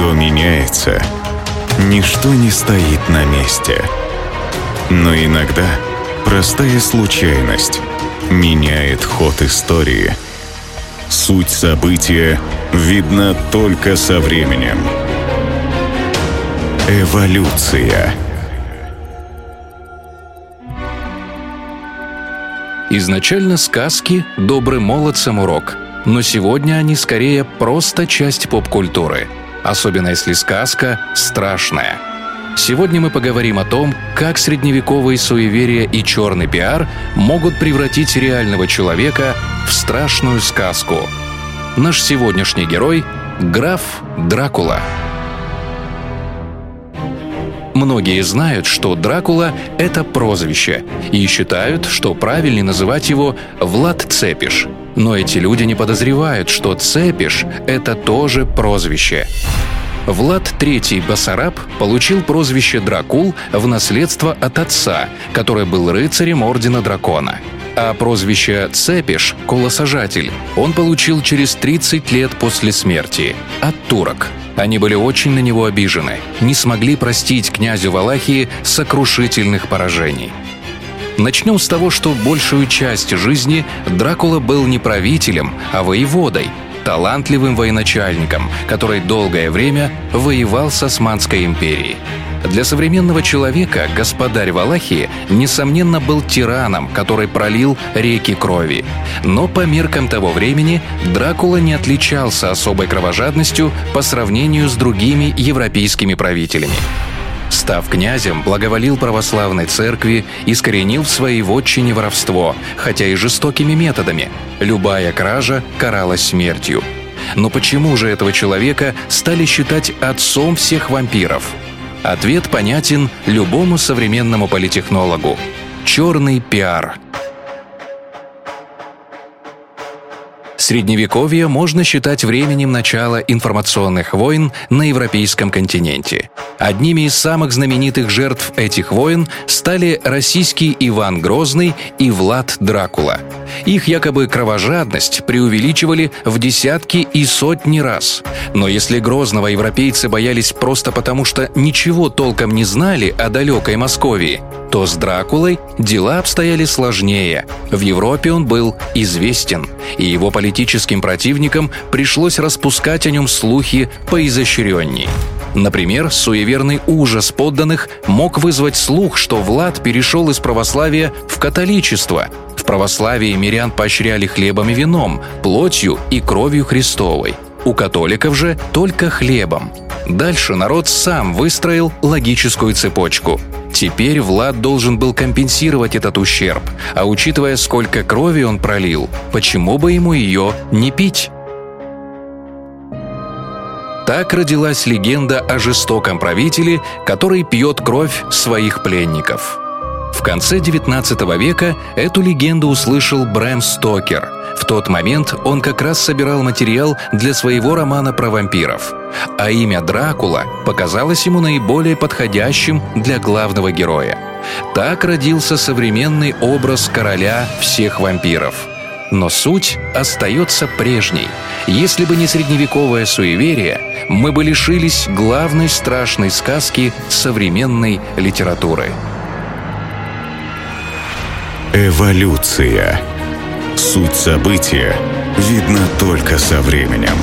Все меняется. Ничто не стоит на месте. Но иногда простая случайность меняет ход истории. Суть события видна только со временем. Эволюция. Изначально сказки – добрый молодцам урок, но сегодня они скорее просто часть поп-культуры, особенно если сказка страшная. Сегодня мы поговорим о том, как средневековые суеверия и черный пиар могут превратить реального человека в страшную сказку. Наш сегодняшний герой – граф Дракула – Многие знают, что Дракула — это прозвище, и считают, что правильнее называть его Влад Цепиш. Но эти люди не подозревают, что Цепиш — это тоже прозвище. Влад III Басараб получил прозвище Дракул в наследство от отца, который был рыцарем Ордена Дракона. А прозвище Цепиш – колосажатель – он получил через 30 лет после смерти от турок – они были очень на него обижены, не смогли простить князю Валахии сокрушительных поражений. Начнем с того, что большую часть жизни Дракула был не правителем, а воеводой, талантливым военачальником, который долгое время воевал с Османской империей. Для современного человека господарь Валахии, несомненно, был тираном, который пролил реки крови. Но по меркам того времени Дракула не отличался особой кровожадностью по сравнению с другими европейскими правителями. Став князем, благоволил православной церкви, искоренил в своей вотчине воровство, хотя и жестокими методами. Любая кража каралась смертью. Но почему же этого человека стали считать отцом всех вампиров – Ответ понятен любому современному политехнологу. Черный пиар – Средневековье можно считать временем начала информационных войн на европейском континенте. Одними из самых знаменитых жертв этих войн стали российский Иван Грозный и Влад Дракула. Их якобы кровожадность преувеличивали в десятки и сотни раз. Но если Грозного европейцы боялись просто потому, что ничего толком не знали о далекой Московии, то с Дракулой дела обстояли сложнее. В Европе он был известен, и его политическим противникам пришлось распускать о нем слухи поизощренней. Например, суеверный ужас подданных мог вызвать слух, что Влад перешел из православия в католичество. В православии мирян поощряли хлебом и вином, плотью и кровью Христовой. У католиков же только хлебом. Дальше народ сам выстроил логическую цепочку. Теперь Влад должен был компенсировать этот ущерб, а учитывая, сколько крови он пролил, почему бы ему ее не пить? Так родилась легенда о жестоком правителе, который пьет кровь своих пленников. В конце XIX века эту легенду услышал Брэм Стокер. В тот момент он как раз собирал материал для своего романа про вампиров. А имя Дракула показалось ему наиболее подходящим для главного героя. Так родился современный образ короля всех вампиров. Но суть остается прежней. Если бы не средневековое суеверие, мы бы лишились главной страшной сказки современной литературы. Эволюция. Суть события видна только со временем.